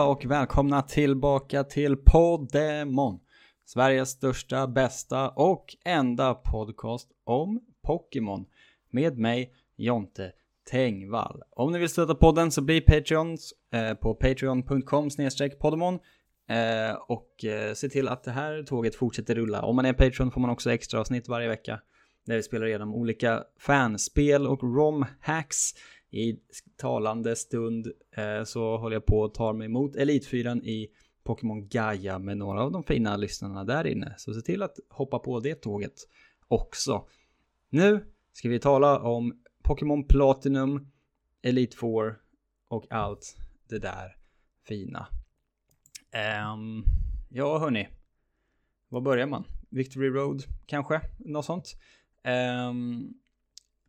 allihopa och välkomna tillbaka till Poddemon. Sveriges största, bästa och enda podcast om Pokémon. Med mig, Jonte Tengvall. Om ni vill stötta podden så bli Patreons eh, på patreon.com snedstreck Podemon. Eh, och eh, se till att det här tåget fortsätter rulla. Om man är Patreon får man också extra avsnitt varje vecka. Där vi spelar igenom olika fanspel och ROM-hacks. I talande stund eh, så håller jag på att ta mig emot Elitfyran i Pokémon Gaia med några av de fina lyssnarna där inne. Så se till att hoppa på det tåget också. Nu ska vi tala om Pokémon Platinum, Elite Four och allt det där fina. Um, ja, hörni. Var börjar man? Victory Road kanske? Något sånt. Um,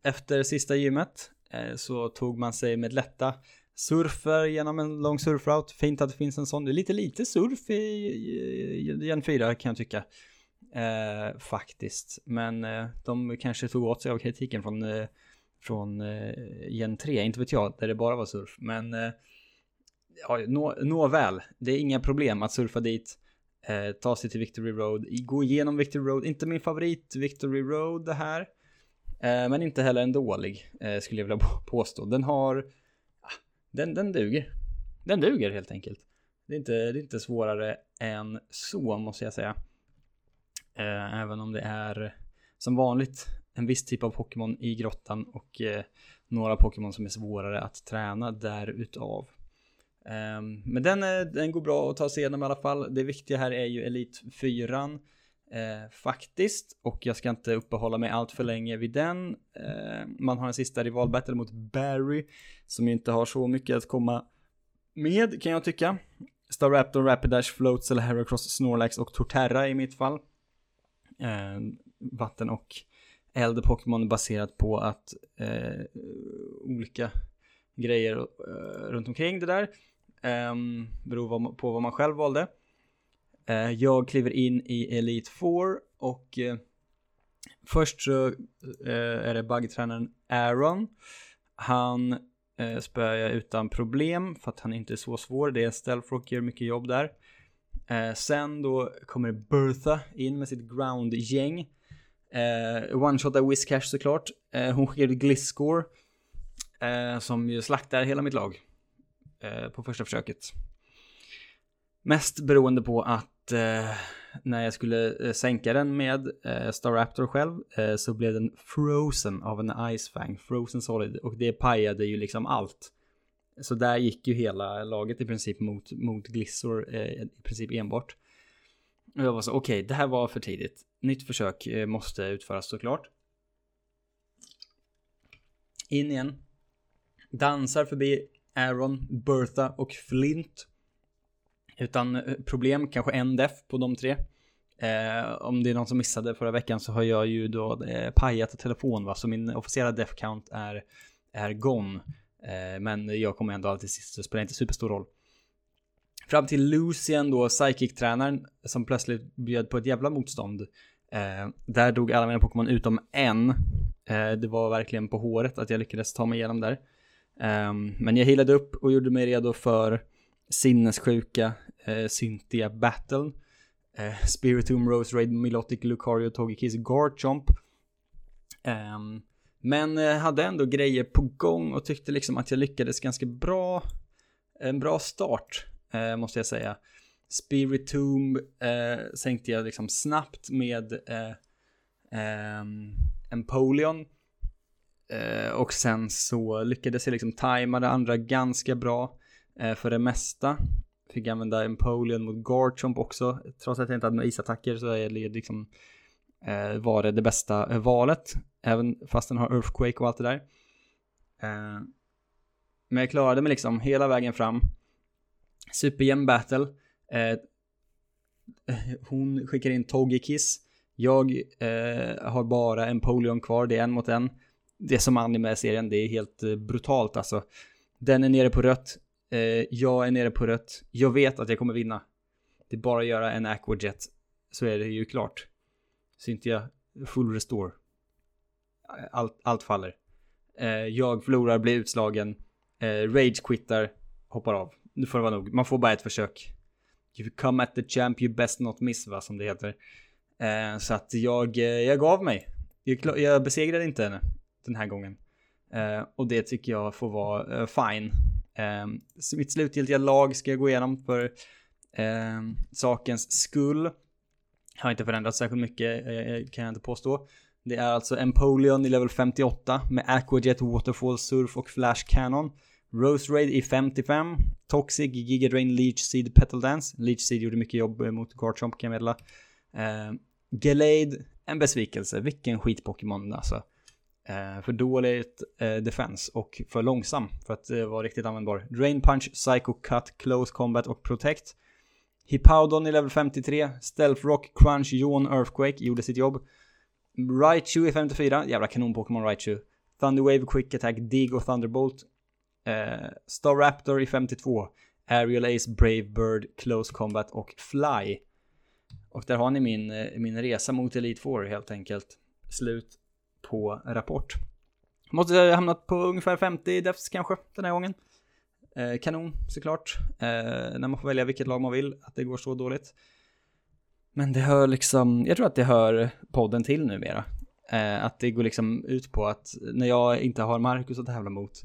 efter sista gymmet Eh, så tog man sig med lätta surfer genom en lång surfroute. Fint att det finns en sån. Det är lite lite surf i, i, i Gen 4 kan jag tycka. Eh, faktiskt. Men eh, de kanske tog åt sig av kritiken från, eh, från eh, Gen 3. Inte vet jag, där det bara var surf. Men ja, nå, nåväl, det är inga problem att surfa dit, eh, ta sig till Victory Road, gå igenom Victory Road, inte min favorit Victory Road det här, eh, Eh, men inte heller en dålig, eh, skulle jag vilja påstå. Den har, ah, den, den duger. Den duger helt enkelt. Det är, inte, det är inte svårare än så, måste jag säga. Eh, även om det är som vanligt en viss typ av Pokémon i grottan och några Pokémon som är svårare att träna därutav. Ehm, men den, den går bra att ta sig igenom i alla fall. Det viktiga här är ju Elite 4 eh, faktiskt. Och jag ska inte uppehålla mig allt för länge vid den. Eh, man har en sista rivalbattle mot Barry som ju inte har så mycket att komma med kan jag tycka. Staraptor, Rapidash, Floats eller Heracross, Snorlax och Torterra i mitt fall. Eh, vatten och eld Pokémon baserat på att eh, olika grejer eh, runt omkring det där. Eh, beror på vad man själv valde. Eh, jag kliver in i Elite 4 och eh, först så eh, är det buggtränaren Aaron. Han spöar jag utan problem för att han inte är så svår. Det är Stealthrock gör mycket jobb där. Sen då kommer Bertha in med sitt ground-gäng. Uh, One-shotar Whiskash såklart. Uh, hon skickar Gliscore. Uh, som ju slaktar hela mitt lag. Eh, på första försöket. Mest beroende på att eh, när jag skulle eh, sänka den med eh, Staraptor själv eh, så blev den frozen av en Ice Fang, frozen solid och det pajade ju liksom allt. Så där gick ju hela laget i princip mot, mot Glissor eh, i princip enbart. Och jag var så okej, okay, det här var för tidigt. Nytt försök eh, måste utföras såklart. In igen. Dansar förbi Aaron, Bertha och Flint. Utan eh, problem, kanske en def på de tre. Eh, om det är någon som missade förra veckan så har jag ju då eh, pajat telefon va, så min officiella def count är, är gone. Eh, men jag kommer ändå alltid sist, så det spelar inte superstor roll. Fram till Lucian då, psychic-tränaren, som plötsligt bjöd på ett jävla motstånd. Eh, där dog alla mina Pokémon utom en. Eh, det var verkligen på håret att jag lyckades ta mig igenom där. Ehm, men jag healade upp och gjorde mig redo för sinnessjuka eh, Cynthia Battle. Eh, uh, Spiritomb, Rose Raid, Milotic, Lucario, Togekiss, Garchomp. Ehm, eh, men hade ändå grejer på gång och tyckte liksom att jag lyckades ganska bra. En bra start, eh, måste jag säga. Spiritomb eh, sänkte jag liksom snabbt med uh, Empoleon Eh, och sen så lyckades jag liksom tajma det andra ganska bra eh, för det mesta. Fick använda Empoleon mot Garchomp också. Trots att jag inte hade några isattacker så är det liksom eh, var det det bästa eh, valet. Även fast den har Earthquake och allt det där. Eh, men jag klarade mig liksom hela vägen fram. Superjämn battle. Eh, hon skickar in Togekiss. Jag har bara Empoleon kvar, det är en mot en det som anime-serien, det är helt eh, brutalt alltså. Den är nere på rött, eh, jag är nere på rött, jag vet att jag kommer vinna. Det är bara att göra en aquajet, så är det ju klart. Cynthia, full restore. Allt, allt faller. Eh, jag förlorar, blir utslagen, eh, rage quittar, hoppar av. nu får det vara nog. Man får bara ett försök. You come at the champ you best not miss va, som det heter. Eh, så att jag, eh, jag gav mig. Jag, jag besegrade inte henne den här gången. Eh, och det tycker jag får vara eh, fine. Eh, mitt slutgiltiga lag ska jag gå igenom för eh, sakens skull. Har inte förändrats särskilt mycket eh, eh, kan jag inte påstå. Det är alltså Empoleon i level 58 med Aquajet, Waterfall, Surf och Flash Cannon. Rose Raid i 55. Toxic, Giga Drain, Leech Seed, Petal Dance. Leech Seed gjorde mycket jobb eh, mot Garchomp kan jag meddela. Eh, Gallade, en besvikelse. Vilken skit-Pokémon alltså. Eh, för dåligt eh, defense och för långsam för att eh, vara riktigt användbar. Drain Punch, Psycho Cut, Close Combat och Protect. Hippowdon i level 53. Stealth Rock, Crunch, Yawn, Earthquake gjorde sitt jobb. Raichu i 54, jävla kanon-Pokémon Raichu. Thunderwave, Quick Attack, Dig och Thunderbolt. Eh, Staraptor i 52. Aerial Ace, Brave Bird, Close Combat och Fly. Och där har ni min, eh, min resa mot Elite Four helt enkelt. Slut på rapport. Måste ha hamnat på ungefär 50 defs kanske den här gången. Eh, kanon såklart. Eh, när man får välja vilket lag man vill, att det går så dåligt. Men det hör liksom, jag tror att det hör podden till numera. Eh, att det går liksom ut på att när jag inte har Marcus att tävla mot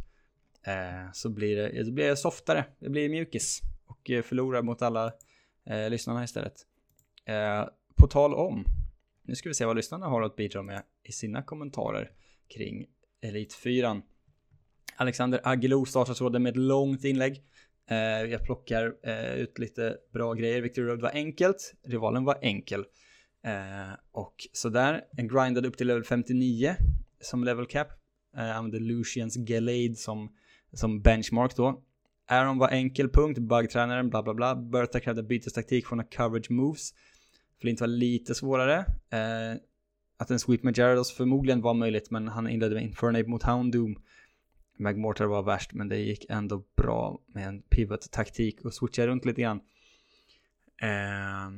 eh, så blir det, det blir softare, det blir mjukis och eh, förlorar mot alla eh, lyssnarna istället. Eh, på tal om, nu ska vi se vad lyssnarna har att bidra med i sina kommentarer kring Elitfyran. Alexander Agelo startar tråden med ett långt inlägg. Eh, jag plockar eh, ut lite bra grejer. Victor Road var enkelt, rivalen var enkel. Eh, och sådär, en grindad upp till level 59 som level cap. Eh, använde Lucians Gallade som, som benchmark då. Aaron var enkel punkt, bugtränaren, bla bla bla. Bertha krävde bytestaktik från coverage moves. Flint var lite svårare. Eh, att en sweep med Gyarados förmodligen var möjligt, men han inledde med Infernape mot Houndoom. Magmortar var värst, men det gick ändå bra med en pivot-taktik och switcha runt lite grann. Eh,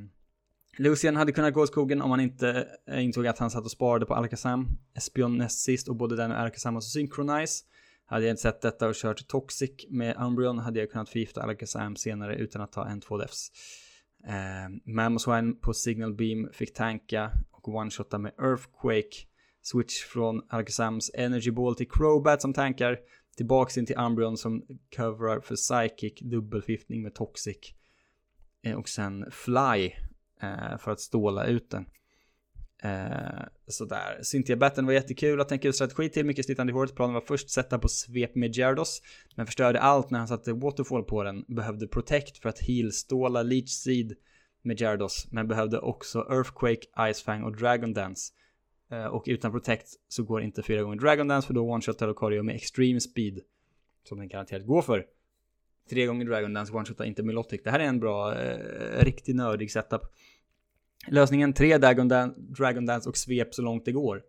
Lucian hade kunnat gå i skogen om han inte eh, insåg att han satt och sparade på Alakazam. Espion näst sist och både den och Alakazam var så synchronize. Hade jag inte sett detta och kört Toxic med Umbreon hade jag kunnat förgifta Alakazam senare utan att ta en 2 defs. Eh, Mamoswine på Signal Beam fick tanka och one-shotta med Earthquake. Switch från Alakazams Energy Ball till Crobat som tankar. Tillbaks in till Umbreon som coverar för Psychic, dubbelfiftning med Toxic. Eh, och sen Fly eh, för att ståla ut den. Eh, sådär. Cynthia Batten var jättekul att tänka ut strategi till, mycket snittande i håret. Planen var först sätta på svep med Gyarados, men förstörde allt när han satte Waterfall på den. Behövde Protect för att heal-ståla Leech Seed med Gyarados, men behövde också Earthquake, Ice Fang och Dragon Dance. Eh, och utan Protect så går inte fyra gånger Dragon Dance för då one-shotar Lucario med Extreme Speed. Som den garanterat går för. Tre gånger Dragon Dance, one-shotar inte Milotic. Det här är en bra, eh, riktigt nördig setup. Lösningen tre Dragon, Dan Dragon Dance och svep så långt det går.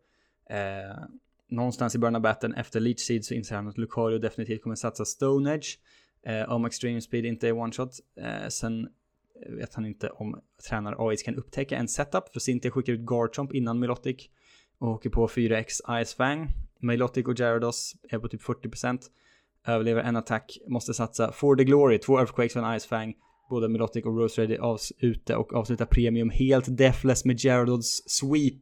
Eh, någonstans i början av batten efter Leech Seed så inser han att Lucario definitivt kommer satsa Stone Edge. Eh, om Extreme Speed inte är one-shot. Eh, sen vet han inte om tränare AIs kan upptäcka en setup. För Cynthia skickar ut Garchomp innan Milotic och åker på 4x Ice Fang. Milotic och Gyarados är på typ 40%. Överlever en attack, måste satsa For the Glory, två Earthquakes och en Ice Fang. Både Melodic och Rose Ready avs ute och avslutar premium helt Deathless med Gyarados sweep.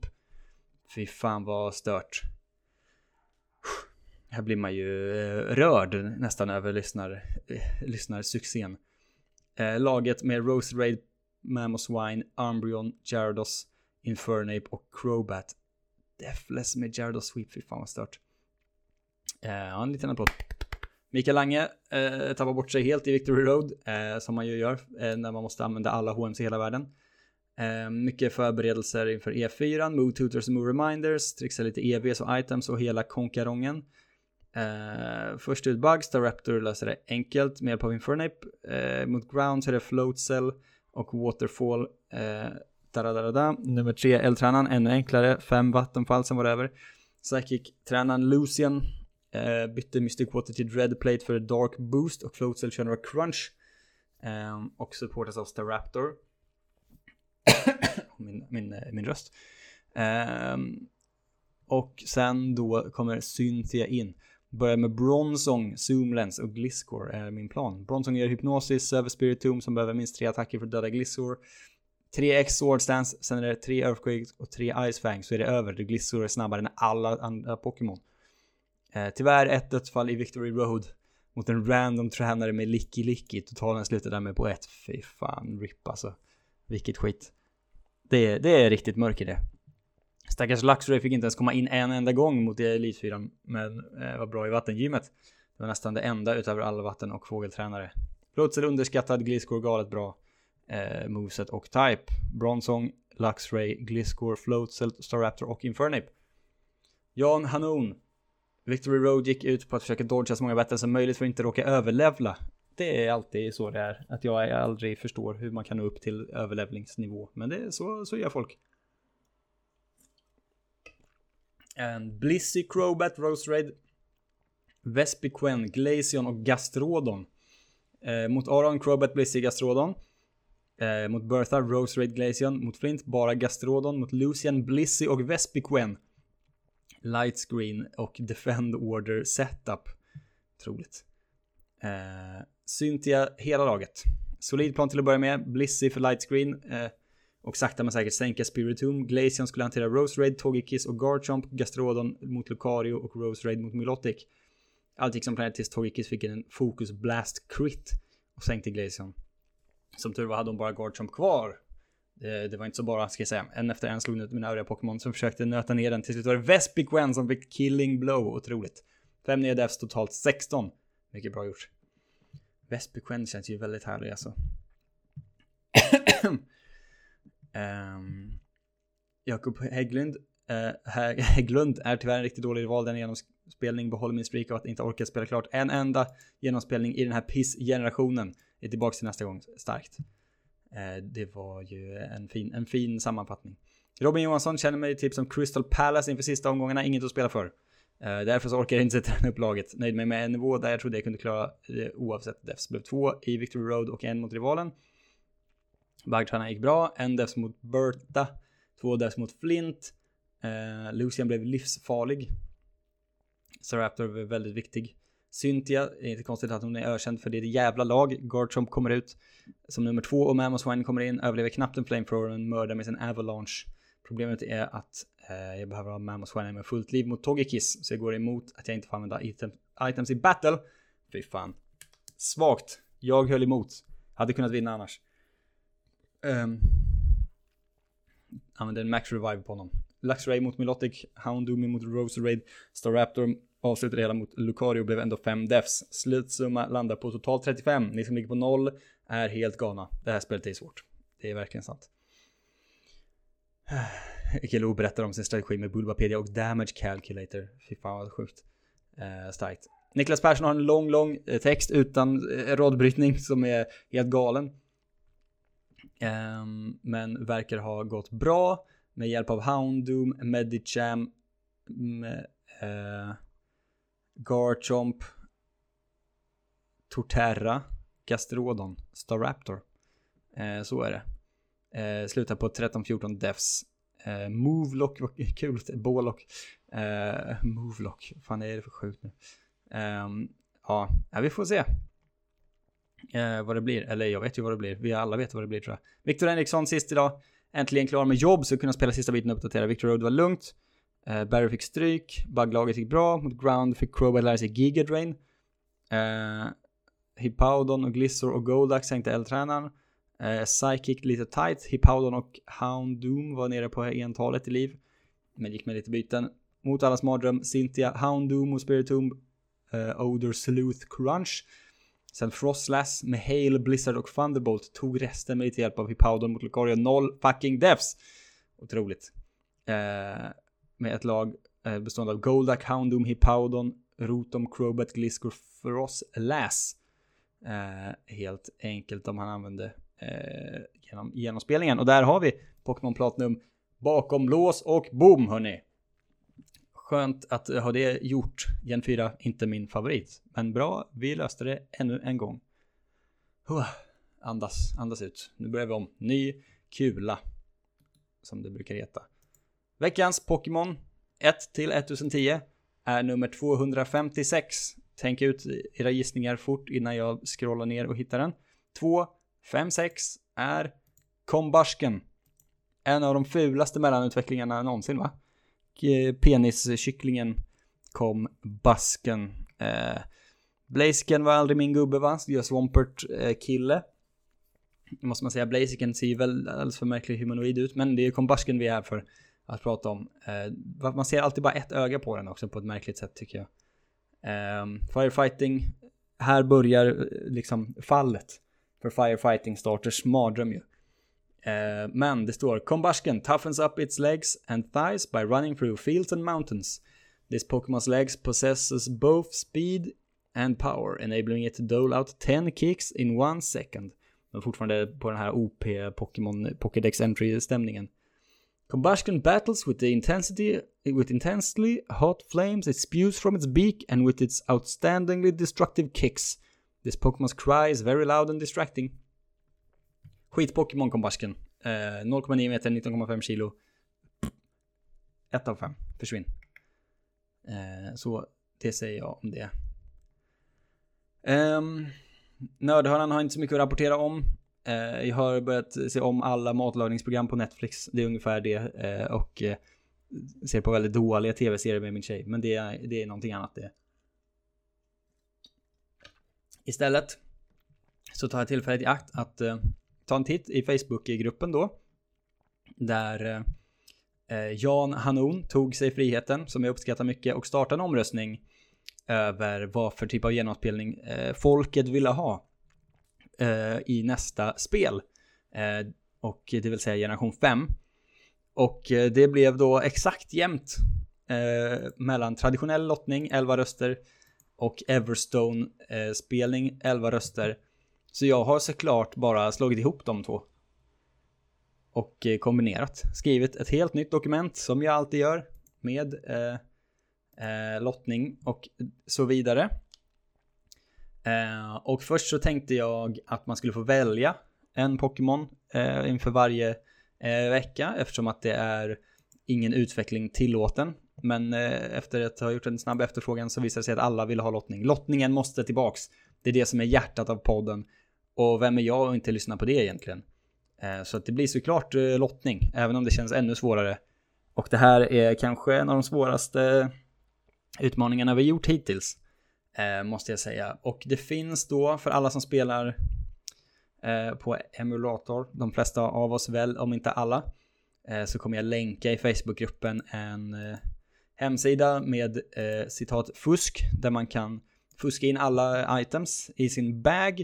Fy fan vad stört. Här blir man ju eh, rörd nästan över lyssnar, eh, lyssnarsuccén. Eh, laget med Rose Raid, Mamoswine, Umbreon, Gyarados, Infernape och Crobat Deathless med Gyarados Sweep, fy fan vad stört. Eh, ja, en liten applåd. Mikael Lange eh, tappar bort sig helt i Victory Road, eh, som man ju gör eh, när man måste använda alla HMs i hela världen. Eh, mycket förberedelser inför E4, move tutors och move reminders, trixa lite EVs och items och hela konkarongen. Eh, först ut Bugs, där Raptor löser det enkelt med hjälp av Infernape. Eh, mot Ground så är det Float Cell och Waterfall. Eh, Da, Nummer tre, Eldtränaren, ännu enklare. Fem vattenfall, sen var det över. Psychic-tränaren Lucian eh, bytte Mystic Water till Dreadplate för Dark Boost och Float Cell kör några Crunch. Eh, och supportas av Staraptor. min, min, eh, min röst. Eh, och sen då kommer Cynthia in. Börjar med Bronzong, Zoomlens och Gliscor är min plan. Bronzong gör hypnosis över Spiritomb som behöver minst tre attacker för att döda Gliscor. 3x Sword Stance, sen är det 3 Earthquake och 3 Ice Fang så är det över. Glissor är snabbare än alla andra Pokémon. Eh, tyvärr ett dödsfall i Victory Road mot en random tränare med Licky Licky. Totalen slutade därmed på ett. Fy fan, RIP alltså. Vilket skit. Det, det är riktigt mörker det. Stackars Luxray fick inte ens komma in en enda gång mot Elitfyran. men eh, var bra i vattengymmet. Det var nästan det enda utöver alla vatten och fågeltränare. Floatzel underskattad, Gliscor galet bra. Eh, moveset och type. Bronsong, Luxray, Gliscor, Floatzel, Staraptor och Infernape. Jan Hanon. Victory Road gick ut på att försöka dodga så många bättre som möjligt för att inte råka överlevla. Det är alltid så det är. Att jag aldrig förstår hur man kan nå upp till överlevlingsnivå. Men det är så, så gör folk. En Blissey, Crobat, Rose Raid, Vespiquen, Glaceon och Gastrodon. Eh, mot Aron, Crobat, Blissey, Gastrodon. Eh, mot Bertha, Rose Raid, Glaceon. Mot Flint, bara Gastrodon. Mot Lucian, Blissey och Vespiquen. Light Screen och Defend Order Setup. Troligt. Eh, Cynthia, hela laget. Solid plan till att börja med. Blissey för Light Screen. Eh, och sakta men säkert sänka Spiritum. Glacian skulle hantera Rose Raid, Togekiss och Garchomp. Gastrodon mot Lucario och Rose Raid mot Milotic. Allt gick som planerat tills Togekiss fick en Focus Blast Crit och sänkte Glacian. Som tur var hade hon bara Garchomp kvar. Eh, det, var inte så bara, ska jag säga. En efter en slog ut mina övriga Pokémon som försökte nöta ner den. Till slut var det Vespiquen som fick Killing Blow. Otroligt. Fem nya defs, totalt 16. Mycket bra gjort. Vespiquen känns ju väldigt härlig alltså. Um, Jakob Hägglund, uh, Hägglund är tyvärr en riktigt dålig rival. den genomspelning, behåller min streak av att inte orka spela klart en enda genomspelning i den här piss-generationen. Är tillbaka till nästa gång, starkt. Eh, det var ju en fin, en fin sammanfattning. Robin Johansson känner mig typ som Crystal Palace inför sista omgångarna, inget att spela för. Eh, därför så orkar jag inte sätta upp laget. Nöjd mig med en nivå där jag trodde jag kunde klara det oavsett defs. Blev två i Victory Road och en mot rivalen. Bagtrarna gick bra. En defs mot Berta. Två defs mot Flint. Eh, Lucian blev livsfarlig. Saraptor var väldigt viktig. Cynthia, det är inte konstigt att hon är ökänd för det är ett jävla lag. Garchomp kommer ut som nummer två och Mammoth kommer in, överlever knappt en flamethrower men mördar med sin avalanche. Problemet är att eh, jag behöver ha Mammoth med fullt liv mot Togekiss, så jag går emot att jag inte får använda item, items i battle. Fy fan. Svagt. Jag höll emot. Hade kunnat vinna annars. Um, använder en max revive på honom. Luxray mot Milotic, Houndoom mot Rose Raid, Staraptor avslutar hela mot Lucario blev ändå 5 defs. Slutsumma landar på totalt 35. Ni som ligger på 0 är helt galna. Det här spelet är svårt. Det är verkligen sant. Kilo berättar om sin strategi med Bulbapedia och Damage Calculator. Fy fan vad sjukt. Eh, starkt. Niklas Persson har en lång, lång eh, text utan eh, radbrytning som är helt galen. Eh, men verkar ha gått bra med hjälp av Houndoom, Medicham, med, eh, Garchomp, Torterra, Gastrodon, Staraptor. Eh, så är det. Eh, slutar på 13-14 defs. Eh, Movelock, vad kul, Bålock. Eh, Movelock, fan är det för sjukt nu? Eh, ja, vi får se eh, vad det blir. Eller jag vet ju vad det blir. Vi alla vet vad det blir tror jag. Viktor Henriksson sist idag. Äntligen klar med jobb så kunna spela sista biten och uppdatera. Viktor Road var lugnt. Eh, Barry fick stryk. Bagglaget gick bra. Mot Ground fick Crowbat lära sig Gigadrain. Eh, Hippowdon och Glissor och Goldax sänkte L-tränaren. Eh, Psychic lite tight. Hippowdon och Houndoom var nere på entalet i liv. Men gick med lite byten. Mot allas mardröm. Cynthia, Houndoom och Spiritomb. Eh, Odor Sleuth Crunch. Sen Frostlass med Hail, Blizzard och Thunderbolt tog resten med lite hjälp av Hippowdon mot Lucario. Noll fucking Devs! Otroligt. Eh, med ett lag eh, bestående av Goldak, Houndoom, Hippowdon, Rotom, Crobat, Gliscor, Frostlass. Eh, helt enkelt om han använde eh, genom genomspelningen. Och där har vi Pokémon Platinum bakom lås och bom hörni. Skönt att ha det gjort. Gen 4, inte min favorit. Men bra, vi löste det ännu en gång. Andas, andas ut. Nu börjar vi om. Ny kula. Som det brukar heta. Veckans Pokémon 1 till 1010 är nummer 256. Tänk ut era gissningar fort innan jag scrollar ner och hittar den. 256 är Kombarsken. En av de fulaste mellanutvecklingarna någonsin va? Peniskycklingen kom Basken. Eh, Blaziken var aldrig min gubbe va? Jag Swampert eh, kille. Måste man säga. Blaziken ser ju väl alldeles för märklig humanoid ut. Men det är ju Kombasken vi är här för att prata om. Eh, man ser alltid bara ett öga på den också på ett märkligt sätt tycker jag. Eh, firefighting. Här börjar eh, liksom fallet för firefighting starters mardröm ju. Eh, men det står Combustion toughens up its legs and thighs by running through fields and mountains. This Pokémon's legs possesses both speed and power, enabling it to dole out 10 kicks in one second. Men fortfarande på den här OP Pokémon Pokédex Entry-stämningen. Combustion battles with the intensity with intensely hot flames it spews from its beak and with its outstandingly destructive kicks. This Pokémon's cry is very loud and distracting. Skit Pokémon Combustion. Eh, 0,9 meter, 19,5 kilo. 1 av 5. Försvinn. Eh, så det säger jag om det. Um, Nördhörnan har inte så mycket att rapportera om. Eh, jag har börjat se om alla matlagningsprogram på Netflix. Det är ungefär det. Eh, och eh, ser på väldigt dåliga tv-serier med min tjej. Men det är, det är någonting annat det. Istället så tar jag tillfället i akt att ta en titt i Facebook-gruppen då. Där Jan Hanon tog sig friheten, som jag uppskattar mycket, och startade en omröstning över vad för typ av genomspelning eh, folket ville ha eh, i nästa spel. Eh, och det vill säga generation 5. Och eh, det blev då exakt jämnt eh, mellan traditionell lottning, 11 röster, och Everstone-spelning, eh, 11 röster. Så jag har såklart bara slagit ihop de två. Och eh, kombinerat. Skrivit ett helt nytt dokument som jag alltid gör med eh, eh lottning och så vidare. Eh, och först så tänkte jag att man skulle få välja en Pokémon eh, inför varje eh, vecka eftersom att det är ingen utveckling tillåten. Men eh, efter att ha gjort en snabb efterfrågan så visade det sig att alla vill ha lottning. Lottningen måste tillbaks. Det är det som är hjärtat av podden. Och vem är jag och inte lyssna på det egentligen? Eh, så att det blir såklart eh, lottning, även om det känns ännu svårare. Och det här är kanske en av de svåraste utmaningarna vi gjort hittills. Eh, måste jag säga. Och det finns då för alla som spelar eh, på emulator, de flesta av oss väl, om inte alla, eh, så kommer jag länka i Facebookgruppen en eh, hemsida med eh, citat fusk, där man kan fuska in alla items i sin bag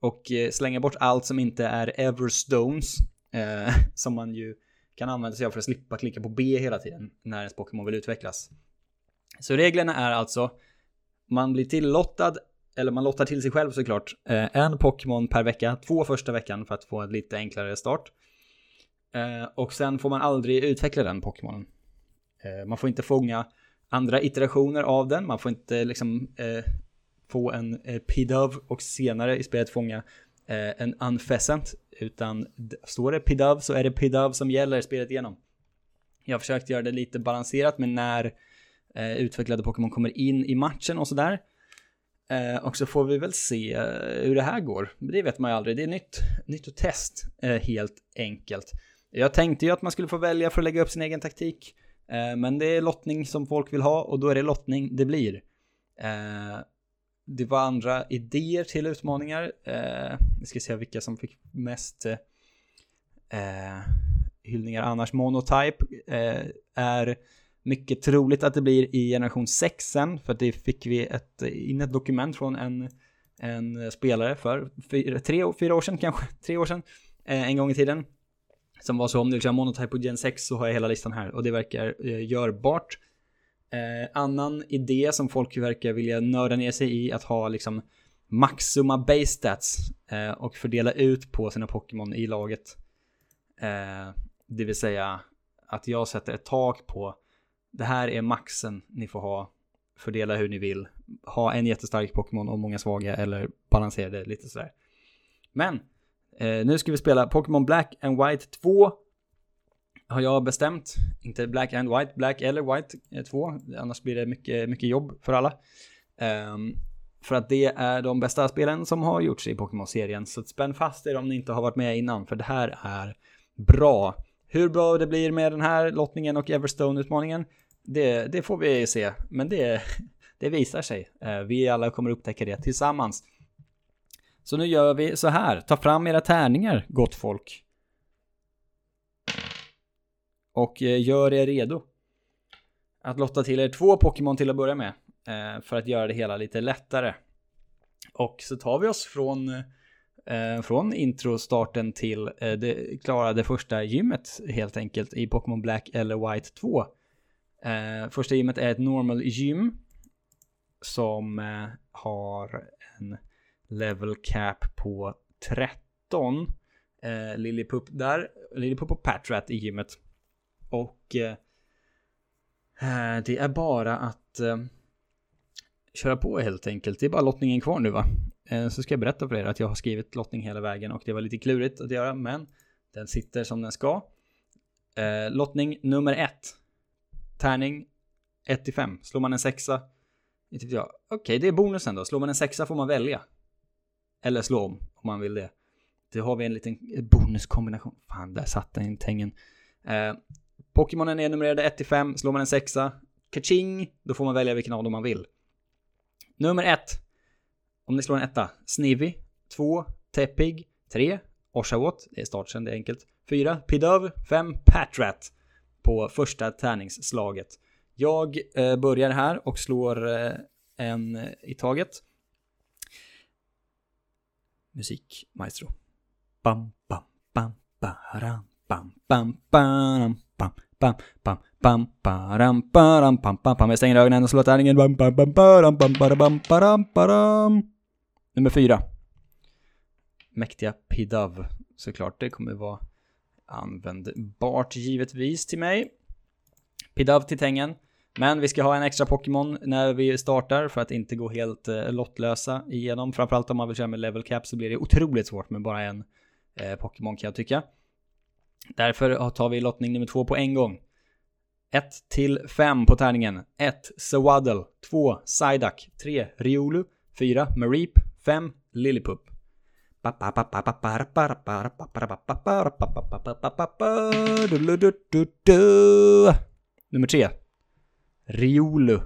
och eh, slänga bort allt som inte är Everstones, eh, som man ju kan använda sig av för att slippa klicka på B hela tiden när ens Pokémon vill utvecklas. Så reglerna är alltså, man blir tillottad, eller man lottar till sig själv såklart, eh, en Pokémon per vecka, två första veckan för att få en lite enklare start. Eh, och sen får man aldrig utveckla den Pokémonen. Eh, man får inte fånga andra iterationer av den, man får inte liksom eh, få en eh, Pidove och senare i spelet fånga eh, en UNFESSENT, utan står det Pidove så är det Pidove som gäller spelet igenom. Jag har försökt göra det lite balanserat med när eh, utvecklade Pokémon kommer in i matchen och sådär. Eh, och så får vi väl se eh, hur det här går. Det vet man ju aldrig. Det är nytt, nytt och test eh, helt enkelt. Jag tänkte ju att man skulle få välja för att lägga upp sin egen taktik. Eh, men det är lottning som folk vill ha och då är det lottning det blir. Eh, det var andra idéer till utmaningar. Eh, vi ska se vilka som fick mest eh, hyllningar annars. Monotype är mycket troligt att det blir i generation 6 sen, för att det fick vi ett, in ett dokument från en, en spelare för fyra, tre, fyra år sedan kanske, tre år sedan, eh, en gång i tiden. Som var så om du vill monotype på gen 6 så har jag hela listan här och det verkar eh, görbart. Eh, annan idé som folk verkar vilja nörda ner sig i att ha liksom maxima base stats eh, och fördela ut på sina Pokémon i laget. Eh, det vill säga att jag sätter ett tak på det här är maxen ni får ha. Fördela hur ni vill. Ha en jättestark Pokémon och många svaga eller balansera det lite sådär. Men eh, nu ska vi spela Pokémon Black and White 2. har jag bestämt. Inte Black and White, Black eller White eh, 2. Annars blir det mycket, mycket jobb för alla. Um, för att det är de bästa spelen som har gjorts i Pokémon-serien. Så spänn fast er om ni inte har varit med innan, för det här är bra. Hur bra det blir med den här lottningen och Everstone-utmaningen, det, det, får vi se. Men det, det visar sig. Eh, vi alla kommer upptäcka det tillsammans. Så nu gör vi så här. Ta fram era tärningar, gott folk. Och eh, gör er redo. Att lotta till er två Pokémon till att börja med. Eh, för att göra det hela lite lättare. Och så tar vi oss från, eh, från introstarten till eh, det, klara det första gymmet helt enkelt i Pokémon Black eller White 2. Eh, första gymmet är ett normal gym som eh, har en level cap på 13. Eh, Lillipup där, Lillipup och Patrat i gymmet. Och eh, eh det är bara att eh, köra på helt enkelt. Det är bara lottningen kvar nu va? Eh, så ska jag berätta för er att jag har skrivit lottning hela vägen och det var lite klurigt att göra men den sitter som den ska. Eh, lottning nummer ett. Tärning 1 till 5. Slår man en sexa, jag. Okej, okay, det är bonusen då. Slår man en sexa får man välja. Eller slå om om man vill det. Då har vi en liten bonuskombination. Fan, där satt den i tängen. Eh, Pokémonen är numrerade 1 till 5. Slår man en sexa, kaching, då får man välja vilken av dem man vill. Nummer ett. Om ni slår en etta. Snivy. Två. Tepig. Tre. Oshawott. Det är startsen, det är enkelt. Fyra. Pidov. Fem. Patrat. På första tärningsslaget. Jag eh, börjar här och slår eh, en i taget. Musik, maestro. Bam, bam, bam, baram, bam, bam, bam, bam, bam, bam, Bam, baram, baram, bam, bam, bam. Jag stänger ögonen och slår tärningen. Bam, bam, bam, baram, bam, baram, baram, baram. Nummer fyra. Mäktiga Pidav. Såklart, det kommer vara användbart givetvis till mig. Pidav till tängen. Men vi ska ha en extra Pokémon när vi startar för att inte gå helt eh, lottlösa igenom. Framförallt om man vill köra med level cap så blir det otroligt svårt med bara en eh, Pokémon kan jag tycka. Därför tar vi lottning nummer två på en gång. 1 till 5 på tärningen. 1. Sawaddle. 2. Psyduck. 3. Riolu. 4. Mareep. 5. Lillipup. Nummer 3. Riolu.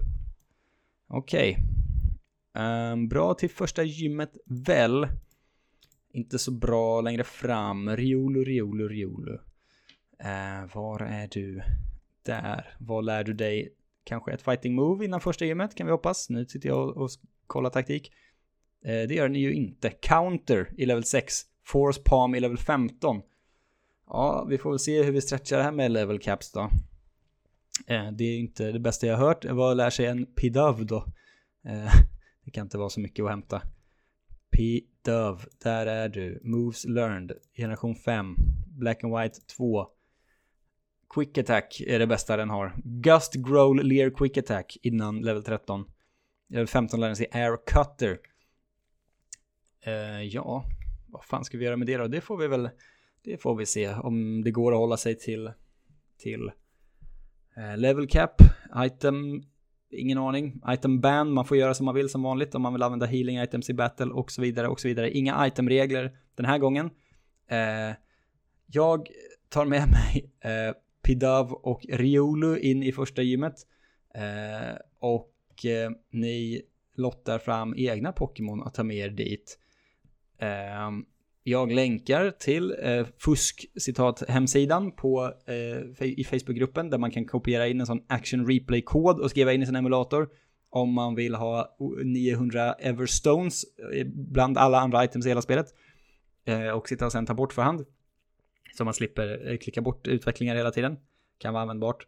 Okej. Okay. Um, bra till första gymmet väl. Inte så bra längre fram. Riolu, Riolu, Riolu. Uh, var är du? Där, vad lär du dig? Kanske ett fighting move innan första gymmet kan vi hoppas. Nu sitter jag och, och kollar taktik. Eh, det gör den ju inte. Counter i level 6. Force palm i level 15. Ja, vi får väl se hur vi stretchar det här med level caps då. Eh, det är inte det bästa jag har hört. Vad lär sig en Pidöv då? Eh, det kan inte vara så mycket att hämta. Pidöv. där är du. Moves learned, generation 5. Black and white 2. Quick Attack är det bästa den har. Gust Growl Lear Quick Attack innan level 13. Level 15 lär den sig Air Cutter. Eh, ja, vad fan ska vi göra med det då? Det får vi väl, det får vi se om det går att hålla sig till, till eh, level cap, item, ingen aning, item ban, man får göra som man vill som vanligt om man vill använda healing items i battle och så vidare och så vidare. Inga itemregler den här gången. Eh, jag tar med mig eh, Pidav och Riolu in i första gymmet. Eh, och eh, ni lottar fram egna Pokémon att ta med er dit. Eh, jag länkar till eh, fusk citat hemsidan på eh, i Facebookgruppen där man kan kopiera in en sån action replay kod och skriva in i sin emulator om man vill ha 900 Everstones eh, bland alla andra items i hela spelet eh, och sitta och sen ta bort för hand. Så man slipper eh, klicka bort utvecklingar hela tiden. Kan vara användbart.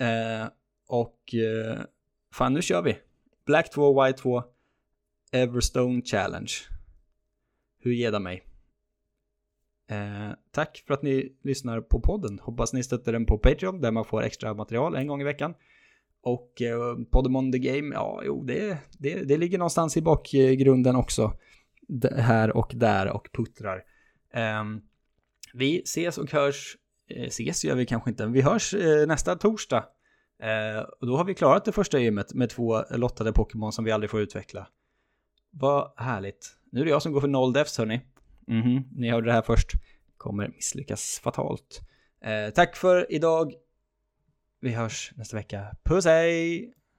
Eh, och eh, fan nu kör vi. Black 2, White 2, Everstone Challenge. Hur ger det mig? Eh, tack för att ni lyssnar på podden. Hoppas ni stöttar den på Patreon där man får extra material en gång i veckan. Och eh, Podemon The Game, ja, jo, det, det, det ligger någonstans i bakgrunden också. Här och där och puttrar. Eh, vi ses och hörs eh, ses gör vi kanske inte. men Vi hörs eh, nästa torsdag. Eh, och då har vi klarat det första gymmet med två lottade Pokémon som vi aldrig får utveckla. Vad härligt. Nu är det jag som går för noll defs hörni. Mhm, ni hörde det här först. Kommer misslyckas fatalt. Eh, tack för idag. Vi hörs nästa vecka. Puss hej!